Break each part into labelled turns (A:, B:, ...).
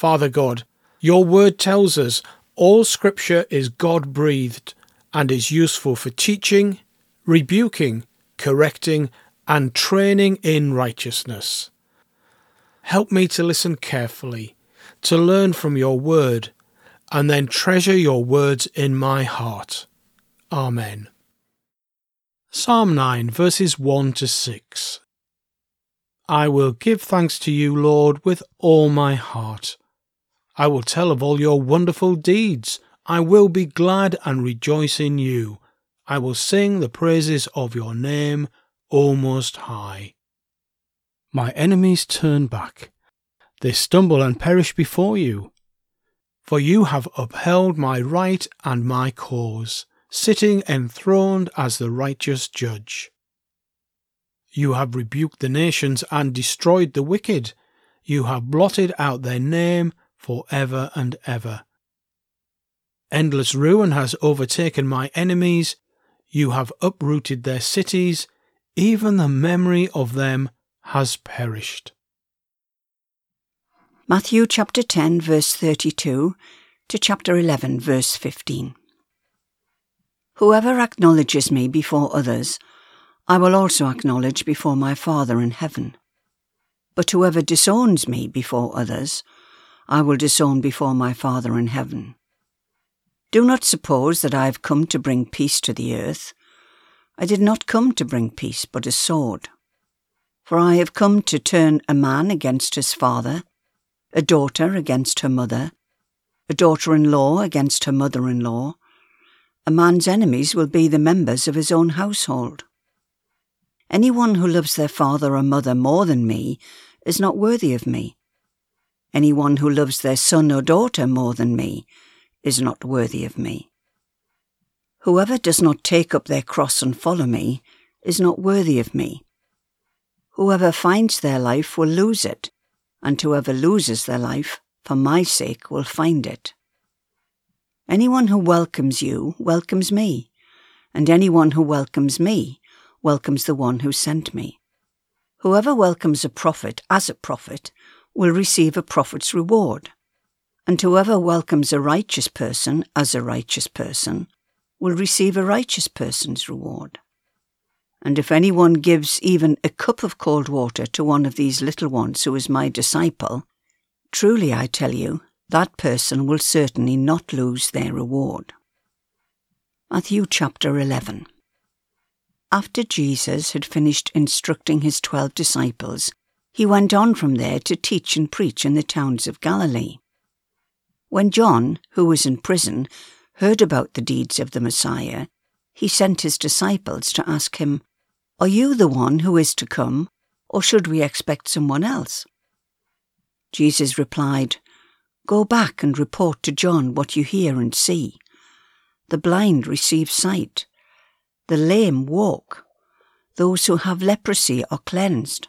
A: Father God, your word tells us all scripture is God breathed and is useful for teaching, rebuking, correcting, and training in righteousness. Help me to listen carefully, to learn from your word, and then treasure your words in my heart. Amen. Psalm 9, verses 1 to 6. I will give thanks to you, Lord, with all my heart. I will tell of all your wonderful deeds. I will be glad and rejoice in you. I will sing the praises of your name, O Most High. My enemies turn back. They stumble and perish before you. For you have upheld my right and my cause, sitting enthroned as the righteous judge. You have rebuked the nations and destroyed the wicked. You have blotted out their name for ever and ever. Endless ruin has overtaken my enemies. You have uprooted their cities. Even the memory of them has perished.
B: Matthew chapter 10, verse 32 to chapter 11, verse 15. Whoever acknowledges me before others, I will also acknowledge before my Father in heaven. But whoever disowns me before others, I will disown before my Father in heaven. Do not suppose that I have come to bring peace to the earth. I did not come to bring peace, but a sword. For I have come to turn a man against his father, a daughter against her mother, a daughter in law against her mother in law. A man's enemies will be the members of his own household. Anyone who loves their father or mother more than me is not worthy of me. Anyone who loves their son or daughter more than me is not worthy of me. Whoever does not take up their cross and follow me is not worthy of me. Whoever finds their life will lose it, and whoever loses their life for my sake will find it. Anyone who welcomes you welcomes me, and anyone who welcomes me welcomes the one who sent me. Whoever welcomes a prophet as a prophet will receive a prophet's reward, and whoever welcomes a righteous person as a righteous person will receive a righteous person's reward. And if anyone gives even a cup of cold water to one of these little ones who is my disciple, truly I tell you, that person will certainly not lose their reward. Matthew chapter 11 After Jesus had finished instructing his twelve disciples, he went on from there to teach and preach in the towns of Galilee. When John, who was in prison, heard about the deeds of the Messiah, he sent his disciples to ask him, Are you the one who is to come, or should we expect someone else? Jesus replied, Go back and report to John what you hear and see. The blind receive sight, the lame walk, those who have leprosy are cleansed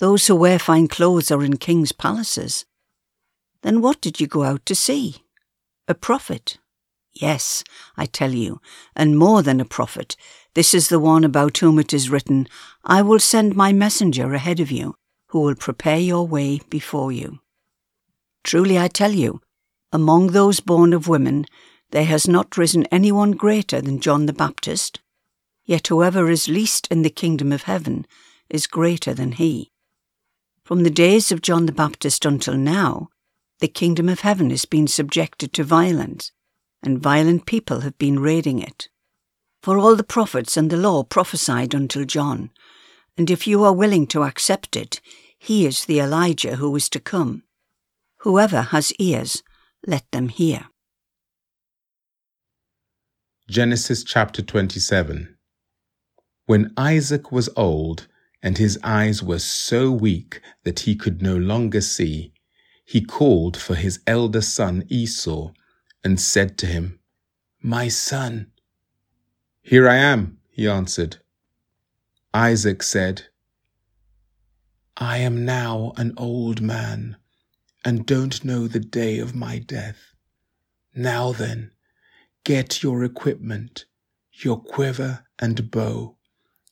B: Those who wear fine clothes are in kings' palaces. Then what did you go out to see? A prophet? Yes, I tell you, and more than a prophet. This is the one about whom it is written, I will send my messenger ahead of you, who will prepare your way before you. Truly I tell you, among those born of women, there has not risen anyone greater than John the Baptist. Yet whoever is least in the kingdom of heaven is greater than he. From the days of John the Baptist until now, the kingdom of heaven has been subjected to violence, and violent people have been raiding it. For all the prophets and the law prophesied until John, and if you are willing to accept it, he is the Elijah who is to come. Whoever has ears, let them hear.
C: Genesis chapter 27 When Isaac was old, and his eyes were so weak that he could no longer see, he called for his elder son Esau, and said to him, My son. Here I am, he answered. Isaac said, I am now an old man, and don't know the day of my death. Now then, get your equipment, your quiver and bow,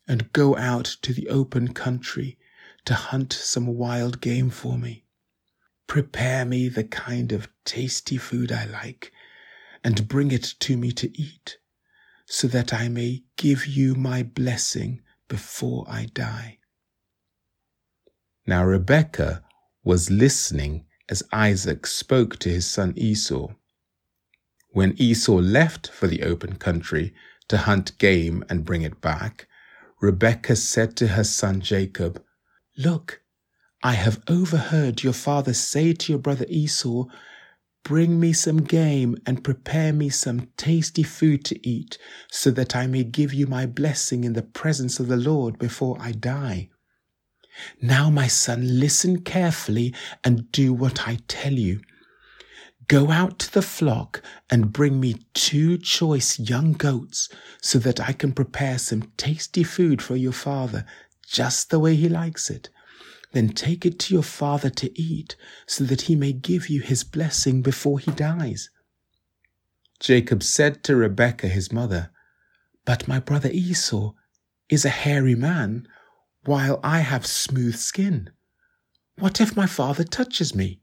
C: and go out to the open country to hunt some wild game for me. Prepare me the kind of tasty food I like, and bring it to me to eat, so that I may give you my blessing before I die. Now Rebekah was listening as Isaac spoke to his son Esau. When Esau left for the open country to hunt game and bring it back, Rebekah said to her son Jacob, Look, I have overheard your father say to your brother Esau, Bring me some game and prepare me some tasty food to eat, so that I may give you my blessing in the presence of the Lord before I die. Now, my son, listen carefully and do what I tell you. Go out to the flock and bring me two choice young goats so that I can prepare some tasty food for your father just the way he likes it. Then take it to your father to eat so that he may give you his blessing before he dies. Jacob said to Rebekah his mother, But my brother Esau is a hairy man, while I have smooth skin. What if my father touches me?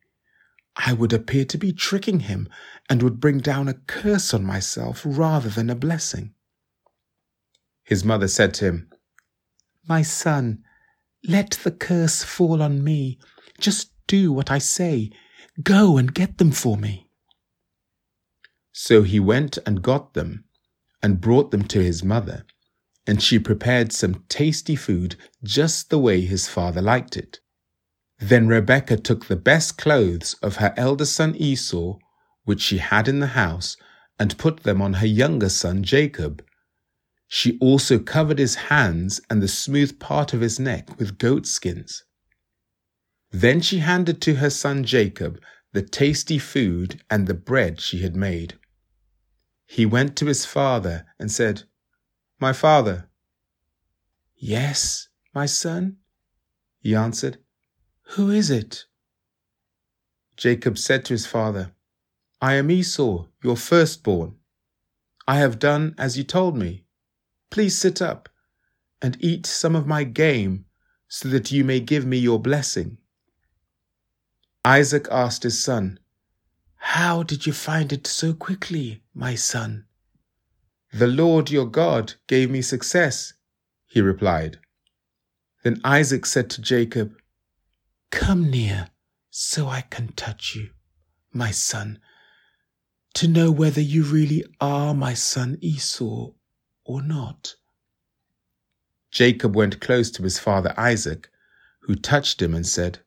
C: I would appear to be tricking him and would bring down a curse on myself rather than a blessing. His mother said to him, My son, let the curse fall on me. Just do what I say. Go and get them for me. So he went and got them and brought them to his mother, and she prepared some tasty food just the way his father liked it. Then Rebekah took the best clothes of her elder son Esau, which she had in the house, and put them on her younger son Jacob. She also covered his hands and the smooth part of his neck with goat skins. Then she handed to her son Jacob the tasty food and the bread she had made. He went to his father and said, My father. Yes, my son, he answered. Who is it? Jacob said to his father, I am Esau, your firstborn. I have done as you told me. Please sit up and eat some of my game so that you may give me your blessing. Isaac asked his son, How did you find it so quickly, my son? The Lord your God gave me success, he replied. Then Isaac said to Jacob, Come near so I can touch you, my son, to know whether you really are my son Esau or not. Jacob went close to his father Isaac, who touched him and said,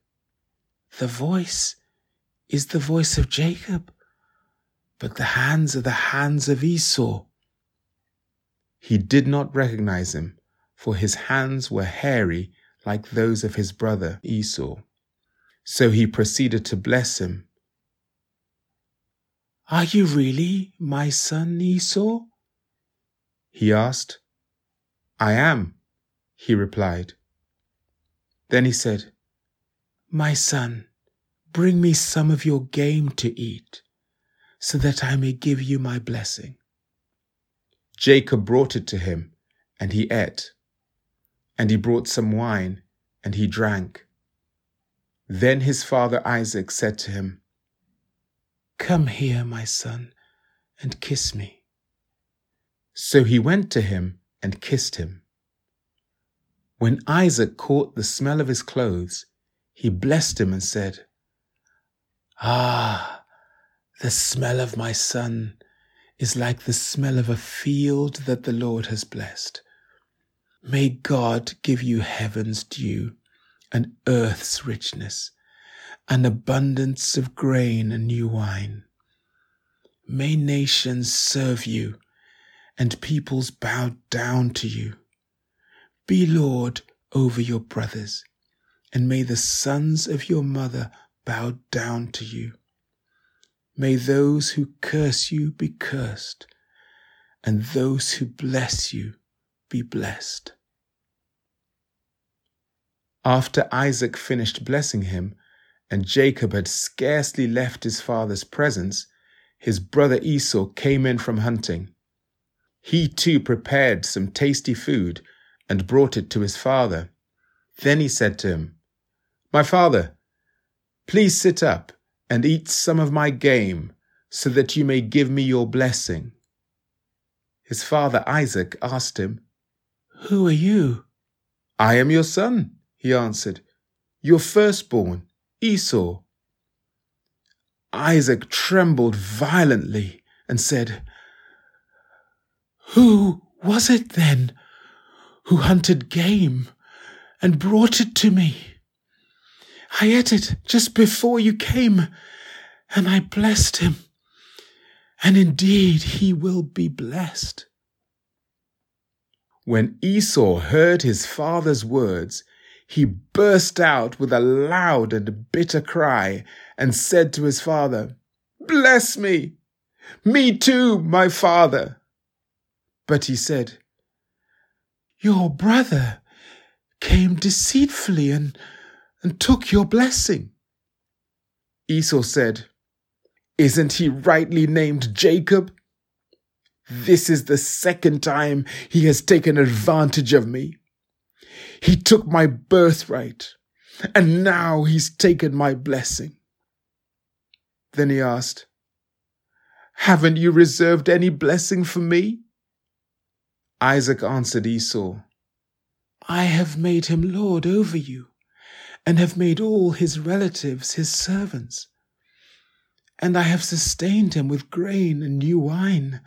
C: The voice is the voice of Jacob, but the hands are the hands of Esau. He did not recognize him, for his hands were hairy like those of his brother Esau. So he proceeded to bless him. Are you really my son Esau? He asked. I am, he replied. Then he said, My son, bring me some of your game to eat, so that I may give you my blessing. Jacob brought it to him, and he ate. And he brought some wine, and he drank. Then his father Isaac said to him, Come here, my son, and kiss me. So he went to him and kissed him. When Isaac caught the smell of his clothes, he blessed him and said, Ah, the smell of my son is like the smell of a field that the Lord has blessed. May God give you heaven's dew and earth's richness, an abundance of grain and new wine. May nations serve you and peoples bow down to you. Be Lord over your brothers, and may the sons of your mother bow down to you. May those who curse you be cursed, and those who bless you be blessed. After Isaac finished blessing him, and Jacob had scarcely left his father's presence, his brother Esau came in from hunting. He too prepared some tasty food and brought it to his father. Then he said to him, My father, please sit up and eat some of my game, so that you may give me your blessing. His father Isaac asked him, Who are you? I am your son, he answered, your firstborn, Esau. Isaac trembled violently and said, Who was it then who hunted game and brought it to me? I ate it just before you came, and I blessed him. And indeed he will be blessed. When Esau heard his father's words, he burst out with a loud and bitter cry and said to his father, Bless me! Me too, my father! But he said, Your brother came deceitfully and and took your blessing. Esau said, Isn't he rightly named Jacob? This is the second time he has taken advantage of me. He took my birthright, and now he's taken my blessing. Then he asked, Haven't you reserved any blessing for me? Isaac answered Esau, I have made him lord over you and have made all his relatives his servants. And I have sustained him with grain and new wine.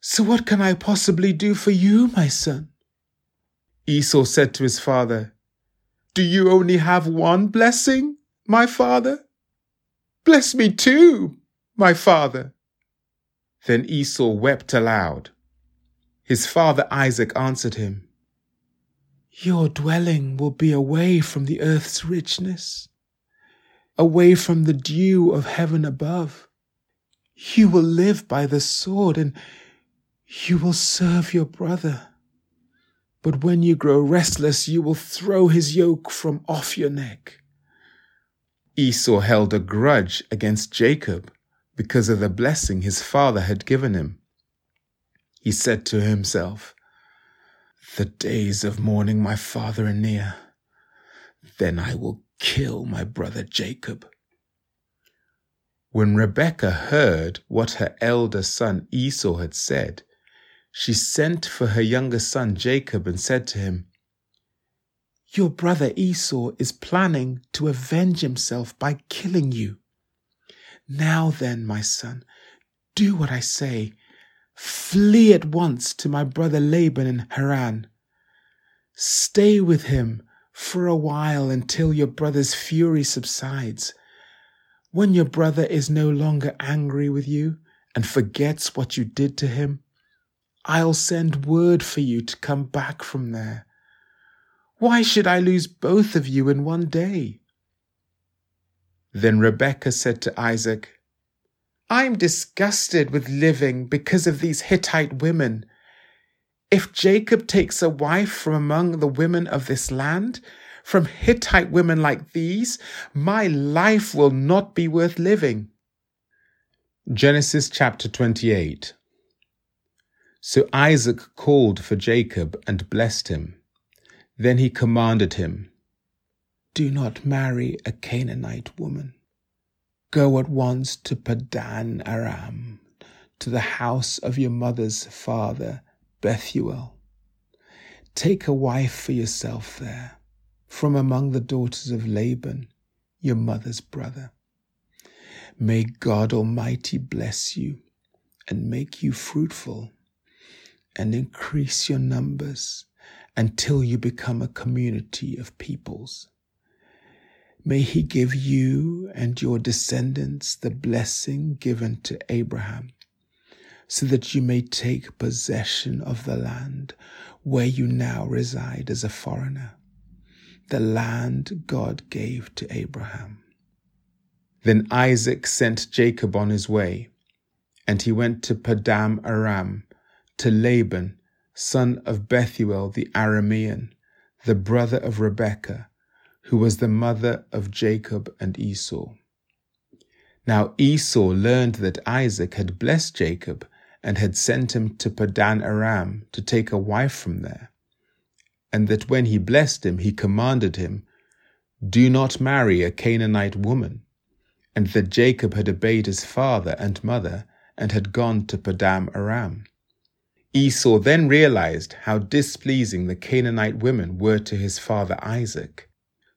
C: So what can I possibly do for you, my son? Esau said to his father, Do you only have one blessing, my father? Bless me too, my father. Then Esau wept aloud. His father Isaac answered him, your dwelling will be away from the earth's richness, away from the dew of heaven above. You will live by the sword and you will serve your brother. But when you grow restless, you will throw his yoke from off your neck. Esau held a grudge against Jacob because of the blessing his father had given him. He said to himself, the days of mourning my father are near. Then I will kill my brother Jacob. When Rebekah heard what her elder son Esau had said, she sent for her younger son Jacob and said to him, Your brother Esau is planning to avenge himself by killing you. Now then, my son, do what I say Flee at once to my brother Laban in Haran. Stay with him for a while until your brother's fury subsides. When your brother is no longer angry with you and forgets what you did to him, I'll send word for you to come back from there. Why should I lose both of you in one day? Then Rebekah said to Isaac, I'm disgusted with living because of these Hittite women. If Jacob takes a wife from among the women of this land, from Hittite women like these, my life will not be worth living. Genesis chapter 28. So Isaac called for Jacob and blessed him. Then he commanded him, Do not marry a Canaanite woman. Go at once to Paddan Aram, to the house of your mother's father, Bethuel. Take a wife for yourself there, from among the daughters of Laban, your mother's brother. May God Almighty bless you and make you fruitful and increase your numbers until you become a community of peoples. May he give you and your descendants the blessing given to Abraham, so that you may take possession of the land where you now reside as a foreigner, the land God gave to Abraham. Then Isaac sent Jacob on his way, and he went to Paddan Aram to Laban, son of Bethuel the Aramean, the brother of Rebekah, who was the mother of Jacob and Esau. Now Esau learned that Isaac had blessed Jacob and had sent him to Paddan Aram to take a wife from there, and that when he blessed him, he commanded him, Do not marry a Canaanite woman, and that Jacob had obeyed his father and mother and had gone to Paddan Aram. Esau then realized how displeasing the Canaanite women were to his father Isaac.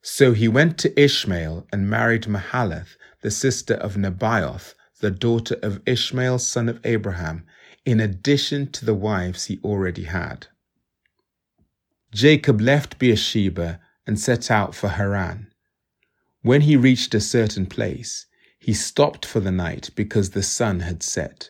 C: So he went to Ishmael and married Mahalath, the sister of Nebaioth, the daughter of Ishmael, son of Abraham, in addition to the wives he already had. Jacob left Beersheba and set out for Haran. When he reached a certain place, he stopped for the night because the sun had set.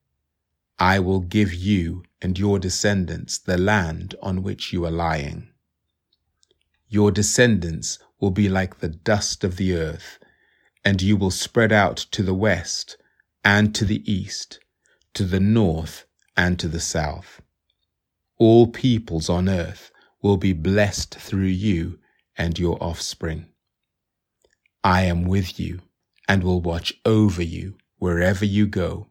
C: I will give you and your descendants the land on which you are lying. Your descendants will be like the dust of the earth, and you will spread out to the west and to the east, to the north and to the south. All peoples on earth will be blessed through you and your offspring. I am with you and will watch over you wherever you go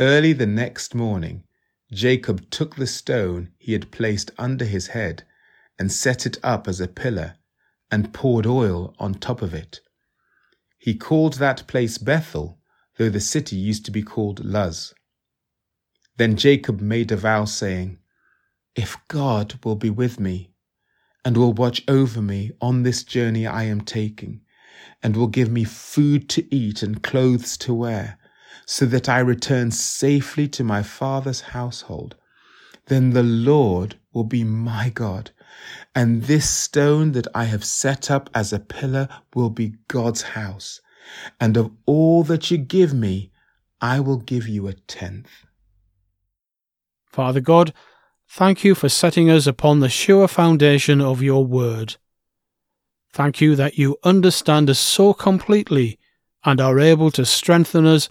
C: Early the next morning, Jacob took the stone he had placed under his head and set it up as a pillar and poured oil on top of it. He called that place Bethel, though the city used to be called Luz. Then Jacob made a vow, saying, If God will be with me, and will watch over me on this journey I am taking, and will give me food to eat and clothes to wear, so that I return safely to my father's household, then the Lord will be my God, and this stone that I have set up as a pillar will be God's house. And of all that you give me, I will give you a tenth.
A: Father God, thank you for setting us upon the sure foundation of your word. Thank you that you understand us so completely and are able to strengthen us